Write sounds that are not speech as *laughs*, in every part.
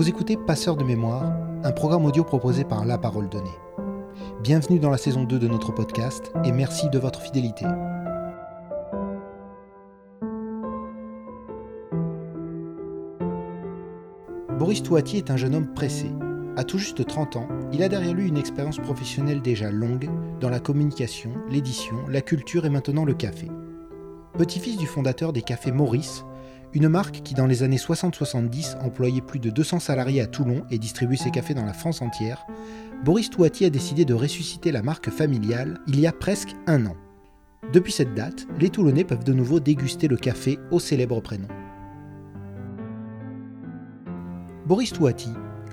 Vous écoutez Passeur de mémoire, un programme audio proposé par La Parole Donnée. Bienvenue dans la saison 2 de notre podcast et merci de votre fidélité. Boris Touati est un jeune homme pressé. À tout juste 30 ans, il a derrière lui une expérience professionnelle déjà longue dans la communication, l'édition, la culture et maintenant le café. Petit-fils du fondateur des cafés Maurice, une marque qui dans les années 60-70 employait plus de 200 salariés à Toulon et distribuait ses cafés dans la France entière, Boris Touati a décidé de ressusciter la marque familiale il y a presque un an. Depuis cette date, les Toulonnais peuvent de nouveau déguster le café au célèbre prénom. Boris Touati,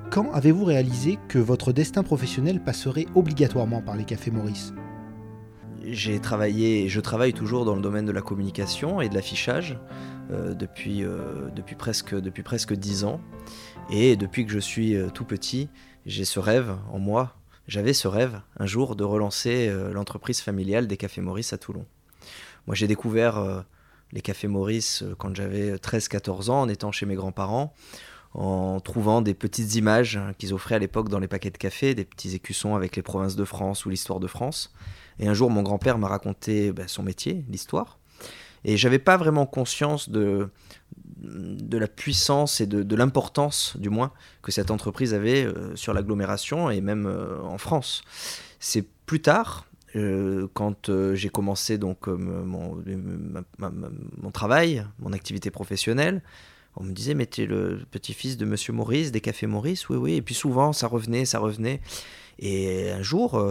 quand avez-vous réalisé que votre destin professionnel passerait obligatoirement par les cafés Maurice? J'ai travaillé et je travaille toujours dans le domaine de la communication et de l'affichage euh, depuis, euh, depuis, presque, depuis presque 10 ans. Et depuis que je suis euh, tout petit, j'ai ce rêve en moi. J'avais ce rêve un jour de relancer l'entreprise familiale des Cafés Maurice à Toulon. Moi j'ai découvert les Cafés Maurice quand j'avais 13-14 ans en étant chez mes grands-parents en trouvant des petites images hein, qu'ils offraient à l'époque dans les paquets de café, des petits écussons avec les provinces de France ou l'histoire de France. Et un jour, mon grand-père m'a raconté bah, son métier, l'histoire. Et j'avais pas vraiment conscience de, la puissance et de, l'importance, du moins, que cette entreprise avait euh, sur l'agglomération et même euh, en France. C'est plus tard, euh, quand j'ai commencé donc mon, travail, mon activité professionnelle, on me disait mais le petit-fils de Monsieur Maurice des cafés Maurice, oui oui. Et puis souvent ça revenait, ça revenait. Et un jour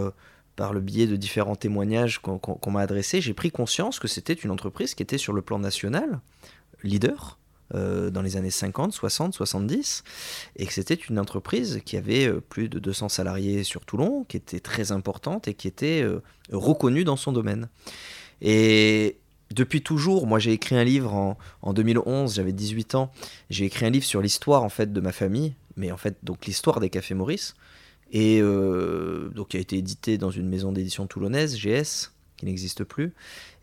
par le biais de différents témoignages qu'on m'a adressés, j'ai pris conscience que c'était une entreprise qui était sur le plan national leader euh, dans les années 50, 60, 70, et que c'était une entreprise qui avait euh, plus de 200 salariés sur Toulon, qui était très importante et qui était euh, reconnue dans son domaine. Et depuis toujours, moi j'ai écrit un livre en, en 2011, j'avais 18 ans, j'ai écrit un livre sur l'histoire en fait de ma famille, mais en fait donc l'histoire des cafés Maurice. Et euh, donc qui a été édité dans une maison d'édition toulonnaise, GS, qui n'existe plus.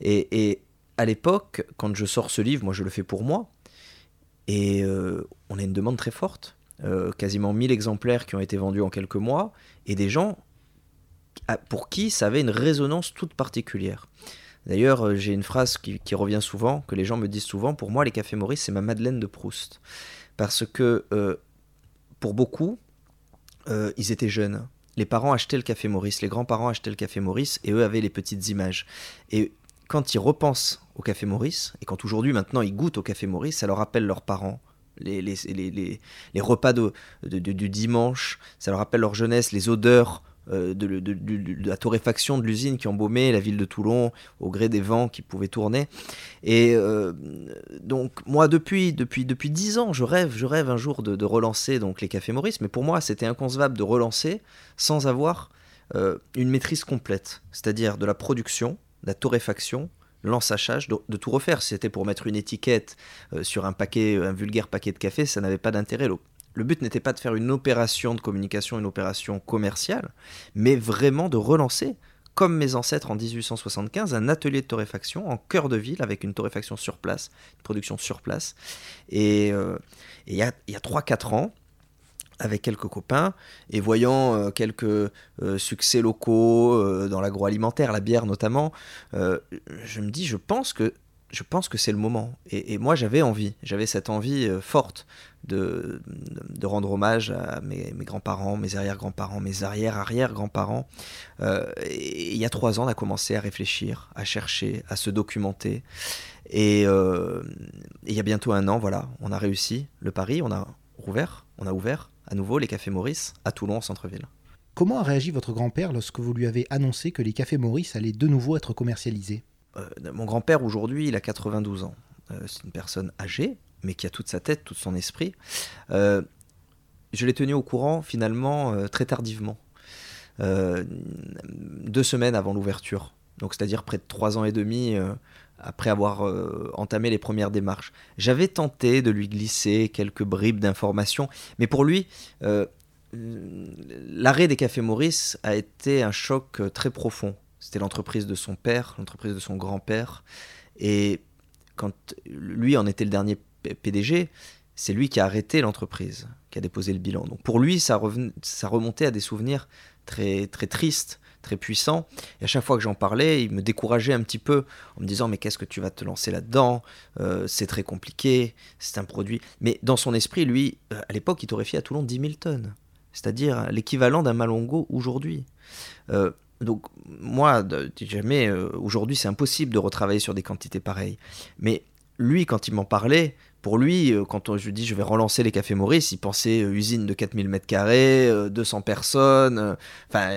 Et, à l'époque, quand je sors ce livre, moi je le fais pour moi, et euh, on a une demande très forte, euh, quasiment 1000 exemplaires qui ont été vendus en quelques mois, et des gens pour qui ça avait une résonance toute particulière. D'ailleurs, j'ai une phrase qui, revient souvent, que les gens me disent souvent, pour moi les cafés Maurice, c'est ma Madeleine de Proust. Parce que pour beaucoup, euh, ils étaient jeunes. Les parents achetaient le café Maurice, les grands-parents achetaient le café Maurice, et eux avaient les petites images. Et quand ils repensent au café Maurice, et quand aujourd'hui maintenant ils goûtent au café Maurice, ça leur rappelle leurs parents, les, repas de, du dimanche, ça leur rappelle leur jeunesse, les odeurs euh, de, la torréfaction de l'usine qui embaumait la ville de Toulon au gré des vents qui pouvaient tourner. Et euh, donc moi depuis depuis depuis dix ans, je rêve je rêve un jour de, relancer donc les cafés Maurice, mais pour moi c'était inconcevable de relancer sans avoir euh, une maîtrise complète, c'est-à-dire de la production, de la torréfaction, l'ensachage, de, tout refaire. Si c'était pour mettre une étiquette sur un paquet, un vulgaire paquet de café, ça n'avait pas d'intérêt le but n'était pas de faire une opération de communication, une opération commerciale, mais vraiment de relancer, comme mes ancêtres en 1875, un atelier de torréfaction en cœur de ville avec une torréfaction sur place, une production sur place. Et euh, il y a, 3-4 ans, avec quelques copains et voyant euh, quelques euh, succès locaux dans l'agroalimentaire, la bière notamment, je me dis, je pense que je pense que c'est le moment. Et, moi, j'avais envie, j'avais cette envie euh, forte de, rendre hommage à mes, grands-parents, mes arrière-grands-parents, mes arrière-arrière-grands-parents. Euh, et il y a trois ans, on a commencé à réfléchir, à chercher, à se documenter. Et, euh, il y a bientôt un an, voilà, on a réussi le pari, on a rouvert, on a ouvert à nouveau les cafés Maurice à Toulon, en centre-ville. Comment a réagi votre grand-père lorsque vous lui avez annoncé que les cafés Maurice allaient de nouveau être commercialisés? Mon grand-père aujourd'hui, il a 92 ans. Euh, c'est une personne âgée, mais qui a toute sa tête, tout son esprit. Euh, je l'ai tenu au courant finalement très tardivement, deux semaines avant l'ouverture. Donc c'est-à-dire près de trois ans et demi après avoir entamé les premières démarches. J'avais tenté de lui glisser quelques bribes d'informations, mais pour lui, l'arrêt des cafés Maurice a été un choc très profond. C'était l'entreprise de son père, l'entreprise de son grand-père. Et quand lui en était le dernier PDG, c'est lui qui a arrêté l'entreprise, qui a déposé le bilan. Donc pour lui, ça, ça remontait à des souvenirs très, très tristes, très puissants. Et à chaque fois que j'en parlais, il me décourageait un petit peu en me disant Mais qu'est-ce que tu vas te lancer là-dedans? Euh, C'est très compliqué, c'est un produit. Mais dans son esprit, lui, euh, à l'époque, il torréfiait à Toulon 10 000 tonnes, c'est-à-dire l'équivalent d'un Malongo aujourd'hui. Euh, donc moi, jamais, aujourd'hui, c'est impossible de retravailler sur des quantités pareilles. Mais lui, quand il m'en parlait, pour lui, euh, quand je lui dis je vais relancer les cafés Maurice, il pensait euh, usine de 4000 m2, 200 personnes. Enfin,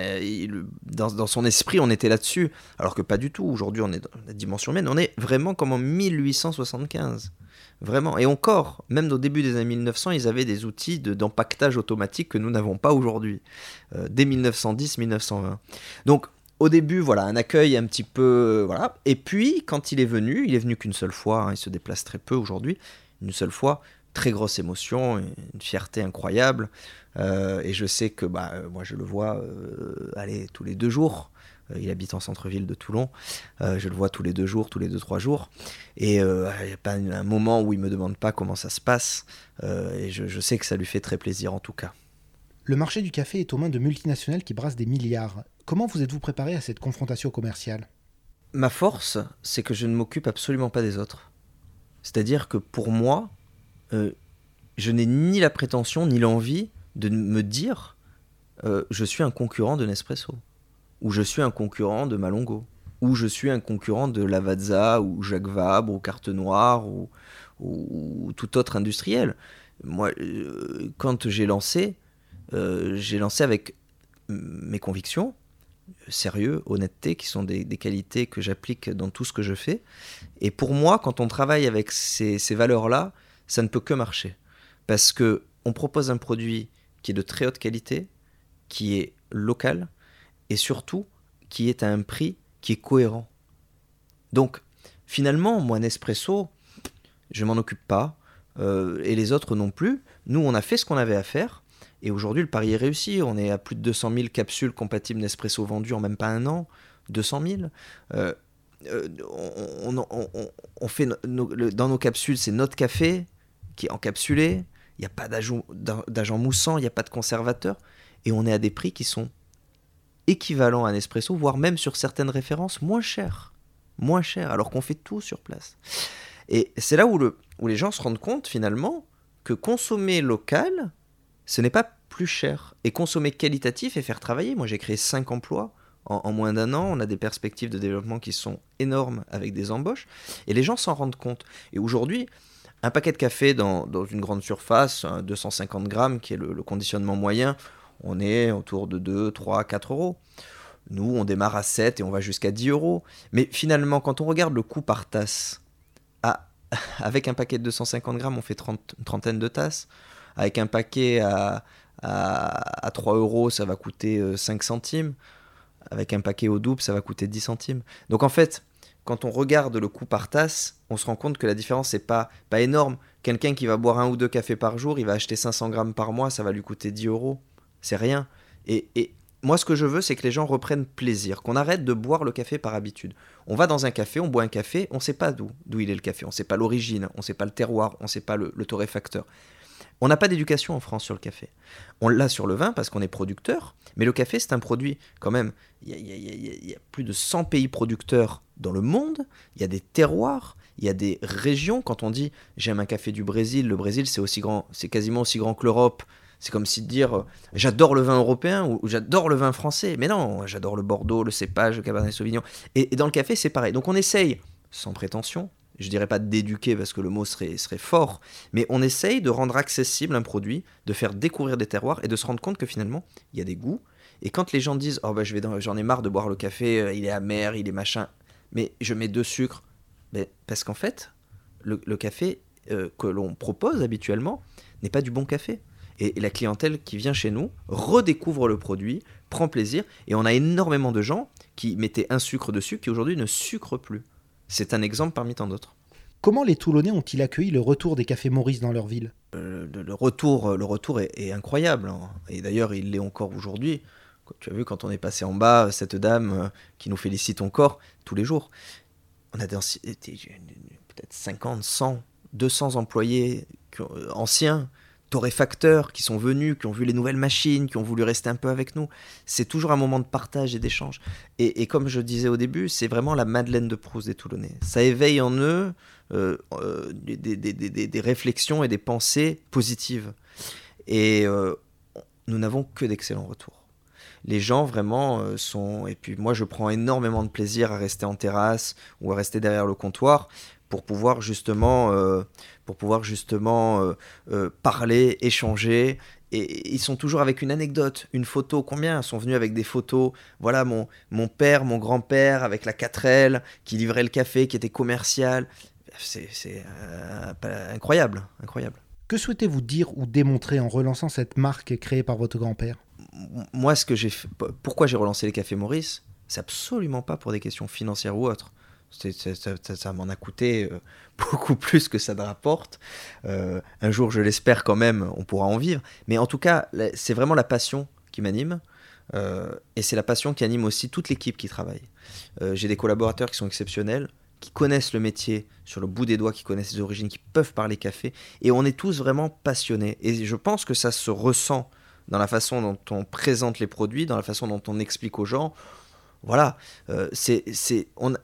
dans, son esprit, on était là-dessus. Alors que pas du tout. Aujourd'hui, on est dans la dimension humaine. On est vraiment comme en 1875. Vraiment. Et encore, même au début des années 1900, ils avaient des outils d'empaquetage automatique que nous n'avons pas aujourd'hui. Euh, dès 1910-1920. Donc, au début, voilà, un accueil un petit peu, voilà. Et puis, quand il est venu, il est venu qu'une seule fois, hein, il se déplace très peu aujourd'hui une seule fois. Très grosse émotion, une fierté incroyable. Euh, et je sais que bah, euh, moi, je le vois euh, aller tous les deux jours. Il habite en centre-ville de Toulon. je le vois tous les deux jours, tous les deux, trois jours. Et il n'y a pas un moment où il ne me demande pas comment ça se passe. et je, je sais que ça lui fait très plaisir en tout cas. Le marché du café est aux mains de multinationales qui brassent des milliards. Comment vous êtes-vous préparé à cette confrontation commerciale? Ma force, c'est que je ne m'occupe absolument pas des autres. C'est-à-dire que pour moi, euh, je n'ai ni la prétention ni l'envie de me dire euh, je suis un concurrent de Nespresso, ou je suis un concurrent de Malongo, ou je suis un concurrent de Lavazza, ou Jacques Vabre, ou Carte Noire, ou, tout autre industriel. Moi, euh, quand j'ai lancé, j'ai lancé avec mes convictions, sérieux, honnêteté, qui sont des, qualités que j'applique dans tout ce que je fais. Et pour moi, quand on travaille avec ces, valeurs-là, ça ne peut que marcher. Parce que on propose un produit qui est de très haute qualité, qui est local, et surtout qui est à un prix qui est cohérent. Donc, finalement, moi, Nespresso, je m'en occupe pas, euh, et les autres non plus. Nous, on a fait ce qu'on avait à faire. Et aujourd'hui, le pari est réussi. On est à plus de 200 000 capsules compatibles Nespresso vendues en même pas un an. 200 000. Euh, euh, on, fait dans nos capsules, c'est notre café qui est encapsulé. Il n'y a pas d'agent moussant, il n'y a pas de conservateur. Et on est à des prix qui sont équivalents à Nespresso, voire même sur certaines références moins chers. Moins chers, alors qu'on fait tout sur place. Et c'est là où les gens se rendent compte finalement que consommer local, ce n'est pas plus cher. Et consommer qualitatif et faire travailler. Moi, j'ai créé 5 emplois en, moins d'un an. On a des perspectives de développement qui sont énormes avec des embauches. Et les gens s'en rendent compte. Et aujourd'hui, un paquet de café dans, une grande surface, 250 grammes, qui est le, conditionnement moyen, on est autour de 2, 3, 4 euros. Nous, on démarre à 7 et on va jusqu'à 10 euros. Mais finalement, quand on regarde le coût par tasse, *laughs* avec un paquet de 250 grammes, on fait une trentaine de tasses. Avec un paquet à, à, 3 euros, ça va coûter 5 euh, centimes. Avec un paquet au double, ça va coûter 10 centimes. Donc en fait, quand on regarde le coût par tasse, on se rend compte que la différence n'est pas, pas énorme. Quelqu'un qui va boire un ou deux cafés par jour, il va acheter 500 grammes par mois, ça va lui coûter 10 euros. C'est rien. Et, et, moi, ce que je veux, c'est que les gens reprennent plaisir, qu'on arrête de boire le café par habitude. On va dans un café, on boit un café, on ne sait pas d'où il est le café, on ne sait pas l'origine, on ne sait pas le terroir, on ne sait pas le, le torréfacteur. On n'a pas d'éducation en France sur le café. On l'a sur le vin parce qu'on est producteur, mais le café, c'est un produit quand même. Il y, a, plus de 100 pays producteurs dans le monde, il y a des terroirs, il y a des régions. Quand on dit j'aime un café du Brésil, le Brésil, c'est aussi grand, c'est quasiment aussi grand que l'Europe. C'est comme si de dire j'adore le vin européen ou, j'adore le vin français. Mais non, j'adore le Bordeaux, le cépage, le Cabernet Sauvignon. et dans le café, c'est pareil. Donc on essaye, sans prétention, je dirais pas d'éduquer parce que le mot serait, fort, mais on essaye de rendre accessible un produit, de faire découvrir des terroirs et de se rendre compte que finalement, il y a des goûts. Et quand les gens disent Oh, bah, je j'en ai marre de boire le café, euh, il est amer, il est machin, mais je mets deux sucres, mais parce qu'en fait, le, café euh, que l'on propose habituellement n'est pas du bon café. Et, et la clientèle qui vient chez nous redécouvre le produit, prend plaisir, et on a énormément de gens qui mettaient un sucre dessus qui aujourd'hui ne sucrent plus. C'est un exemple parmi tant d'autres. Comment les Toulonnais ont-ils accueilli le retour des cafés Maurice dans leur ville? Euh, le, retour, le retour est, incroyable. Hein. Et d'ailleurs, il l'est encore aujourd'hui. Tu as vu, quand on est passé en bas, cette dame euh, qui nous félicite encore tous les jours. On a peut-être 50, 100, 200 employés euh, anciens torréfacteurs qui sont venus, qui ont vu les nouvelles machines, qui ont voulu rester un peu avec nous. C'est toujours un moment de partage et d'échange. Et, comme je disais au début, c'est vraiment la Madeleine de Proust des Toulonnais. Ça éveille en eux euh, euh, des, réflexions et des pensées positives. Et euh, nous n'avons que d'excellents retours. Les gens vraiment sont... Et puis moi, je prends énormément de plaisir à rester en terrasse ou à rester derrière le comptoir pour pouvoir justement, euh, pour pouvoir justement euh, euh, parler, échanger. Et ils sont toujours avec une anecdote, une photo. Combien sont venus avec des photos? Voilà mon, mon père, mon grand-père avec la 4L qui livrait le café, qui était commercial. C'est incroyable, incroyable. Que souhaitez-vous dire ou démontrer en relançant cette marque créée par votre grand-père? Moi, ce que j'ai, pourquoi j'ai relancé les cafés Maurice, c'est absolument pas pour des questions financières ou autres ça, m'en a coûté euh, *laughs* beaucoup plus que ça ne rapporte. Euh, un jour, je l'espère quand même, on pourra en vivre. Mais en tout cas, c'est vraiment la passion qui m'anime. Euh, et c'est la passion qui anime aussi toute l'équipe qui travaille. J'ai des collaborateurs qui sont exceptionnels, qui connaissent le métier sur le bout des doigts, qui connaissent les origines, qui peuvent parler café. Et on est tous vraiment passionnés. Et je pense que ça se ressent dans la façon dont on présente les produits, dans la façon dont on explique aux gens voilà, euh, c'est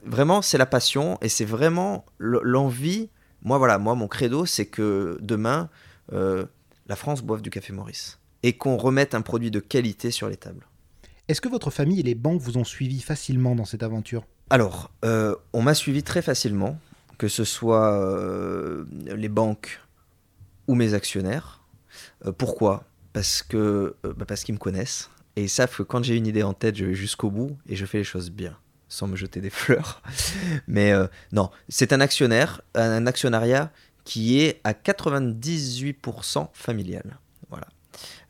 vraiment c'est la passion et c'est vraiment l'envie. Moi voilà, moi mon credo c'est que demain euh, la France boive du café Maurice et qu'on remette un produit de qualité sur les tables. Est-ce que votre famille et les banques vous ont suivi facilement dans cette aventure? Alors, euh, on m'a suivi très facilement, que ce soit les banques ou mes actionnaires. pourquoi? Parce que bah, parce qu'ils me connaissent et ils savent que quand j'ai une idée en tête, je vais jusqu'au bout et je fais les choses bien, sans me jeter des *laughs* fleurs. Mais euh, non, c'est un actionnaire, un actionnariat qui est à 98% familial. Voilà.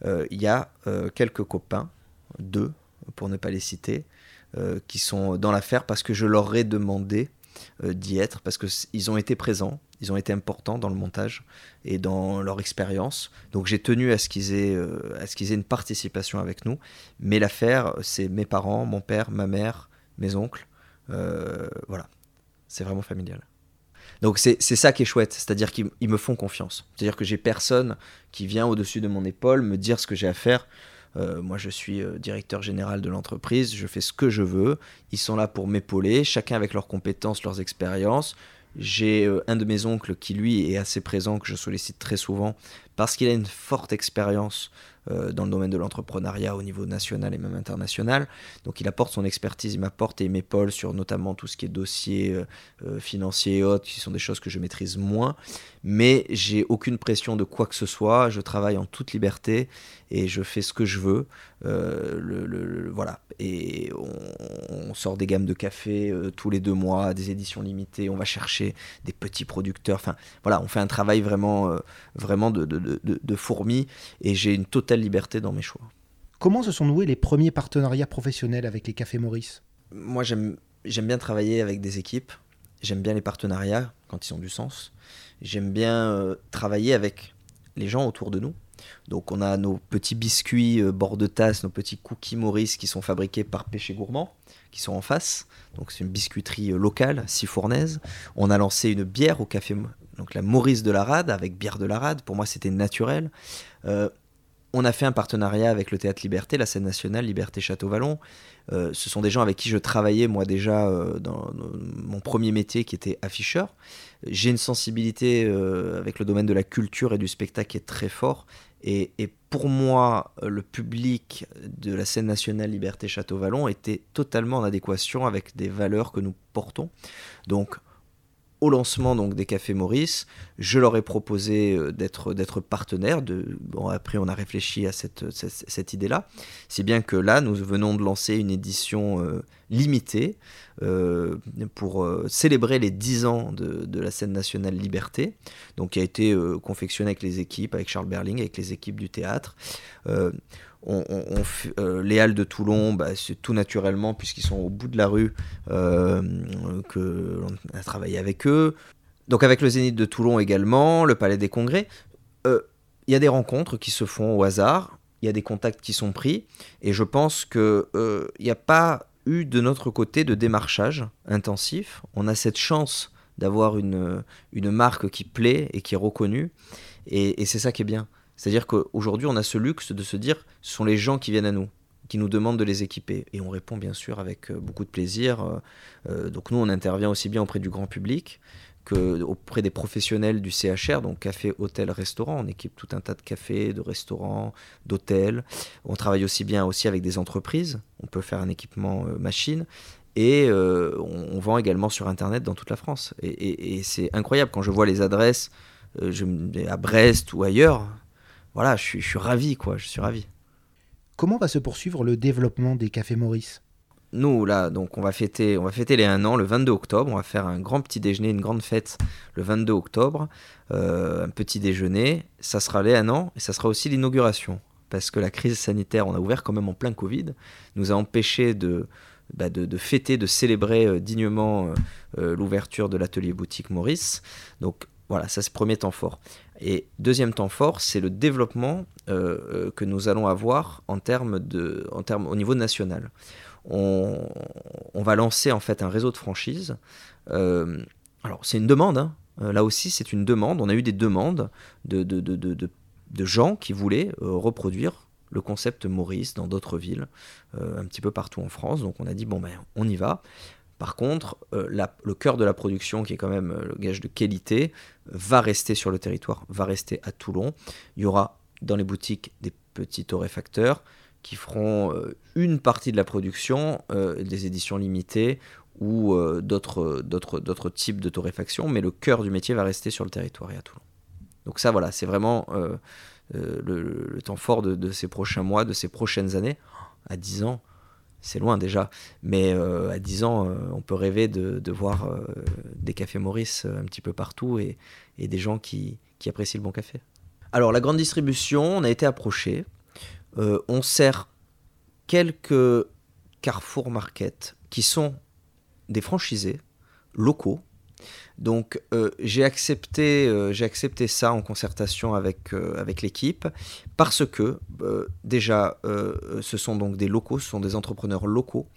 Euh, il y a euh, quelques copains, deux pour ne pas les citer, qui sont dans l'affaire parce que je leur ai demandé d'y être, parce qu'ils ont été présents, ils ont été importants dans le montage et dans leur expérience. Donc j'ai tenu à ce qu'ils aient, euh, aient une participation avec nous. Mais l'affaire, c'est mes parents, mon père, ma mère, mes oncles. Euh, voilà, c'est vraiment familial. Donc c'est ça qui est chouette, c'est-à-dire qu'ils me font confiance. C'est-à-dire que j'ai personne qui vient au-dessus de mon épaule me dire ce que j'ai à faire. Euh, moi, je suis directeur général de l'entreprise, je fais ce que je veux. Ils sont là pour m'épauler, chacun avec leurs compétences, leurs expériences. J'ai euh, un de mes oncles qui, lui, est assez présent, que je sollicite très souvent, parce qu'il a une forte expérience euh, dans le domaine de l'entrepreneuriat au niveau national et même international. Donc il apporte son expertise, il m'apporte et il m'épaule sur notamment tout ce qui est dossier euh, euh, financier et autres, qui sont des choses que je maîtrise moins. Mais j'ai aucune pression de quoi que ce soit, je travaille en toute liberté et je fais ce que je veux. le, voilà. Et on, sort des gammes de café tous les deux mois, des éditions limitées, on va chercher des petits producteurs. Enfin voilà, on fait un travail vraiment, vraiment de, de, de fourmi et j'ai une totale liberté dans mes choix. Comment se sont noués les premiers partenariats professionnels avec les cafés Maurice? Moi, j'aime bien travailler avec des équipes. J'aime bien les partenariats quand ils ont du sens. J'aime bien euh, travailler avec les gens autour de nous. Donc on a nos petits biscuits euh, bord de tasse, nos petits cookies Maurice qui sont fabriqués par Péché Gourmand, qui sont en face. Donc c'est une biscuiterie euh, locale, sifournaise. On a lancé une bière au café, donc la Maurice de la Rade avec bière de la Rade. Pour moi c'était naturel on a fait un partenariat avec le Théâtre Liberté, la scène nationale Liberté Château-Vallon. Euh, ce sont des gens avec qui je travaillais moi déjà euh, dans, mon premier métier qui était afficheur. J'ai une sensibilité euh, avec le domaine de la culture et du spectacle qui est très fort. Et, pour moi, le public de la scène nationale Liberté Château-Vallon était totalement en adéquation avec des valeurs que nous portons. Donc au lancement donc des cafés Maurice, je leur ai proposé euh, d'être d'être partenaire. Bon, après, on a réfléchi à cette, cette, idée-là. Si bien que là, nous venons de lancer une édition euh, limitée euh, pour célébrer les 10 ans de, de, la scène nationale Liberté, donc qui a été confectionnée avec les équipes, avec Charles Berling, avec les équipes du théâtre euh, les Halles de Toulon, bah, c'est tout naturellement, puisqu'ils sont au bout de la rue, euh, que a travaillé avec eux. Donc avec le Zénith de Toulon également, le Palais des Congrès, euh, il y a des rencontres qui se font au hasard, il y a des contacts qui sont pris, et je pense qu'il n'y a pas eu de notre côté de démarchage intensif. On a cette chance d'avoir une, une marque qui plaît et qui est reconnue, et c'est ça qui est bien C'est-à-dire qu'aujourd'hui, on a ce luxe de se dire, ce sont les gens qui viennent à nous, qui nous demandent de les équiper. Et on répond bien sûr avec euh, beaucoup de plaisir. Euh, euh, donc nous, on intervient aussi bien auprès du grand public que auprès des professionnels du CHR, donc café, hôtel, restaurant. On équipe tout un tas de cafés, de restaurants, d'hôtels. On travaille aussi bien aussi avec des entreprises. On peut faire un équipement machine. Et on, vend également sur Internet dans toute la France. Et, c'est incroyable quand je vois les adresses à Brest ou ailleurs. Voilà, je suis, je suis ravi, quoi. Je suis ravi. Comment va se poursuivre le développement des cafés Maurice? Nous, là, donc on va, fêter, on va fêter les 1 an le 22 octobre. On va faire un grand petit déjeuner, une grande fête le 22 octobre. Euh, un petit déjeuner. Ça sera les 1 an et ça sera aussi l'inauguration. Parce que la crise sanitaire, on a ouvert quand même en plein Covid, nous a empêché de, bah, de, fêter, de célébrer euh, dignement euh, l'ouverture de l'atelier boutique Maurice. Donc voilà, ça c'est premier temps fort. Et deuxième temps fort, c'est le développement euh, euh, que nous allons avoir en termes au niveau national. On, va lancer en fait un réseau de franchises. Euh, alors c'est une demande, hein. là aussi c'est une demande. On a eu des demandes de, de, de, de gens qui voulaient reproduire le concept Maurice dans d'autres villes, un petit peu partout en France. Donc on a dit bon ben on y va. Par contre, euh, le cœur de la production, qui est quand même euh, le gage de qualité, va rester sur le territoire, va rester à Toulon. Il y aura dans les boutiques des petits torréfacteurs qui feront euh, une partie de la production, des éditions limitées ou d'autres types de torréfaction, mais le cœur du métier va rester sur le territoire et à Toulon. Donc ça, voilà, c'est vraiment le, temps fort de, de, ces prochains mois, de ces prochaines années. À 10 ans, c'est loin déjà. Mais euh, à 10 ans, euh, on peut rêver de, voir euh, des cafés Maurice un petit peu partout et, des gens qui, apprécient le bon café. Alors, la grande distribution, on a été approché. on sert quelques Carrefour Market qui sont des franchisés locaux donc euh, j'ai accepté, euh, accepté ça en concertation avec, euh, avec l'équipe parce que déjà ce sont donc des locaux, ce sont des entrepreneurs locaux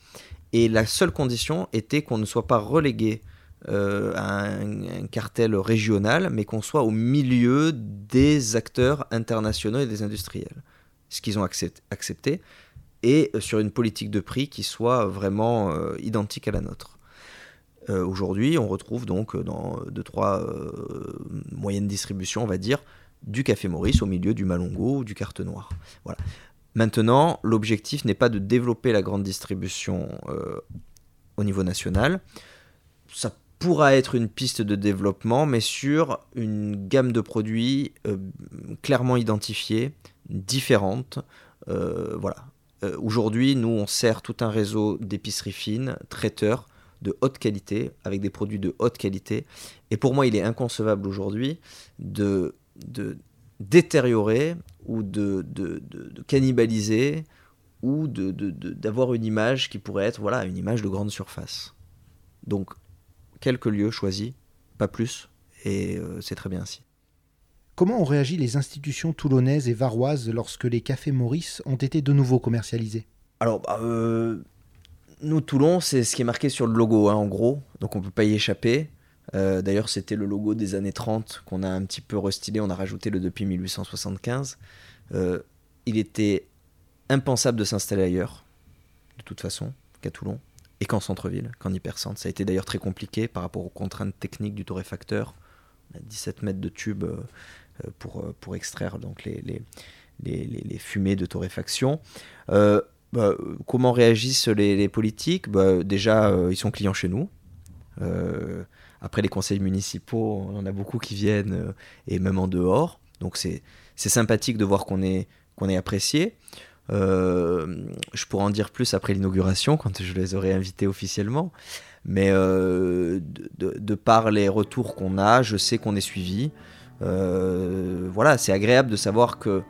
et la seule condition était qu'on ne soit pas relégué à un, cartel régional mais qu'on soit au milieu des acteurs internationaux et des industriels. Ce qu'ils ont accepté et sur une politique de prix qui soit vraiment identique à la nôtre. Euh, aujourd'hui, on retrouve donc euh, dans deux, trois euh, moyennes distributions, on va dire, du café Maurice au milieu du Malongo ou du carte noire. Voilà. Maintenant, l'objectif n'est pas de développer la grande distribution au niveau national. Ça pourra être une piste de développement, mais sur une gamme de produits clairement identifiée, différente. voilà. Aujourd'hui, nous, on sert tout un réseau d'épiceries fines, traiteurs, de haute qualité, avec des produits de haute qualité. Et pour moi, il est inconcevable aujourd'hui de, de détériorer ou de, de, de cannibaliser ou d'avoir une image qui pourrait être voilà, une image de grande surface. Donc, quelques lieux choisis, pas plus, et euh, c'est très bien ainsi. Comment ont réagi les institutions toulonnaises et varoises lorsque les cafés Maurice ont été de nouveau commercialisés? Alors, bah, euh, nous, Toulon, c'est ce qui est marqué sur le logo, hein, en gros, donc on ne peut pas y échapper. Euh, d'ailleurs, c'était le logo des années 30 qu'on a un petit peu restylé, on a rajouté le depuis 1875. Euh, il était impensable de s'installer ailleurs, de toute façon, qu'à Toulon, et qu'en centre-ville, qu'en hypercentre. Ça a été d'ailleurs très compliqué par rapport aux contraintes techniques du torréfacteur. On a 17 mètres de tube euh, pour, extraire donc les fumées de torréfaction. Bah, comment réagissent les, politiques? Bah, Déjà, euh, ils sont clients chez nous. Euh, après les conseils municipaux, on en a beaucoup qui viennent, euh, et même en dehors. Donc c'est sympathique de voir qu'on est, qu'on est apprécié. je pourrais en dire plus après l'inauguration, quand je les aurai invités officiellement. Mais de, de, par les retours qu'on a, je sais qu'on est suivi. voilà, c'est agréable de savoir que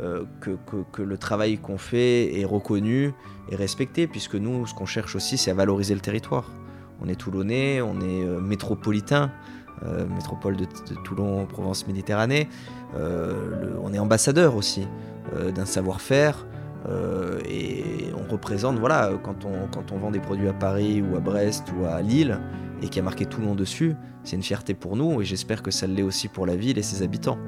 euh, que, le travail qu'on fait est reconnu et respecté, puisque nous, ce qu'on cherche aussi, c'est à valoriser le territoire. On est toulonnais, on est euh, métropolitain, euh, métropole de, Toulon, Provence Méditerranée. on est ambassadeur aussi d'un savoir-faire. et on représente, voilà, quand on, quand on vend des produits à Paris ou à Brest ou à Lille, et qui a marqué Toulon dessus, c'est une fierté pour nous, et j'espère que ça l'est aussi pour la ville et ses habitants.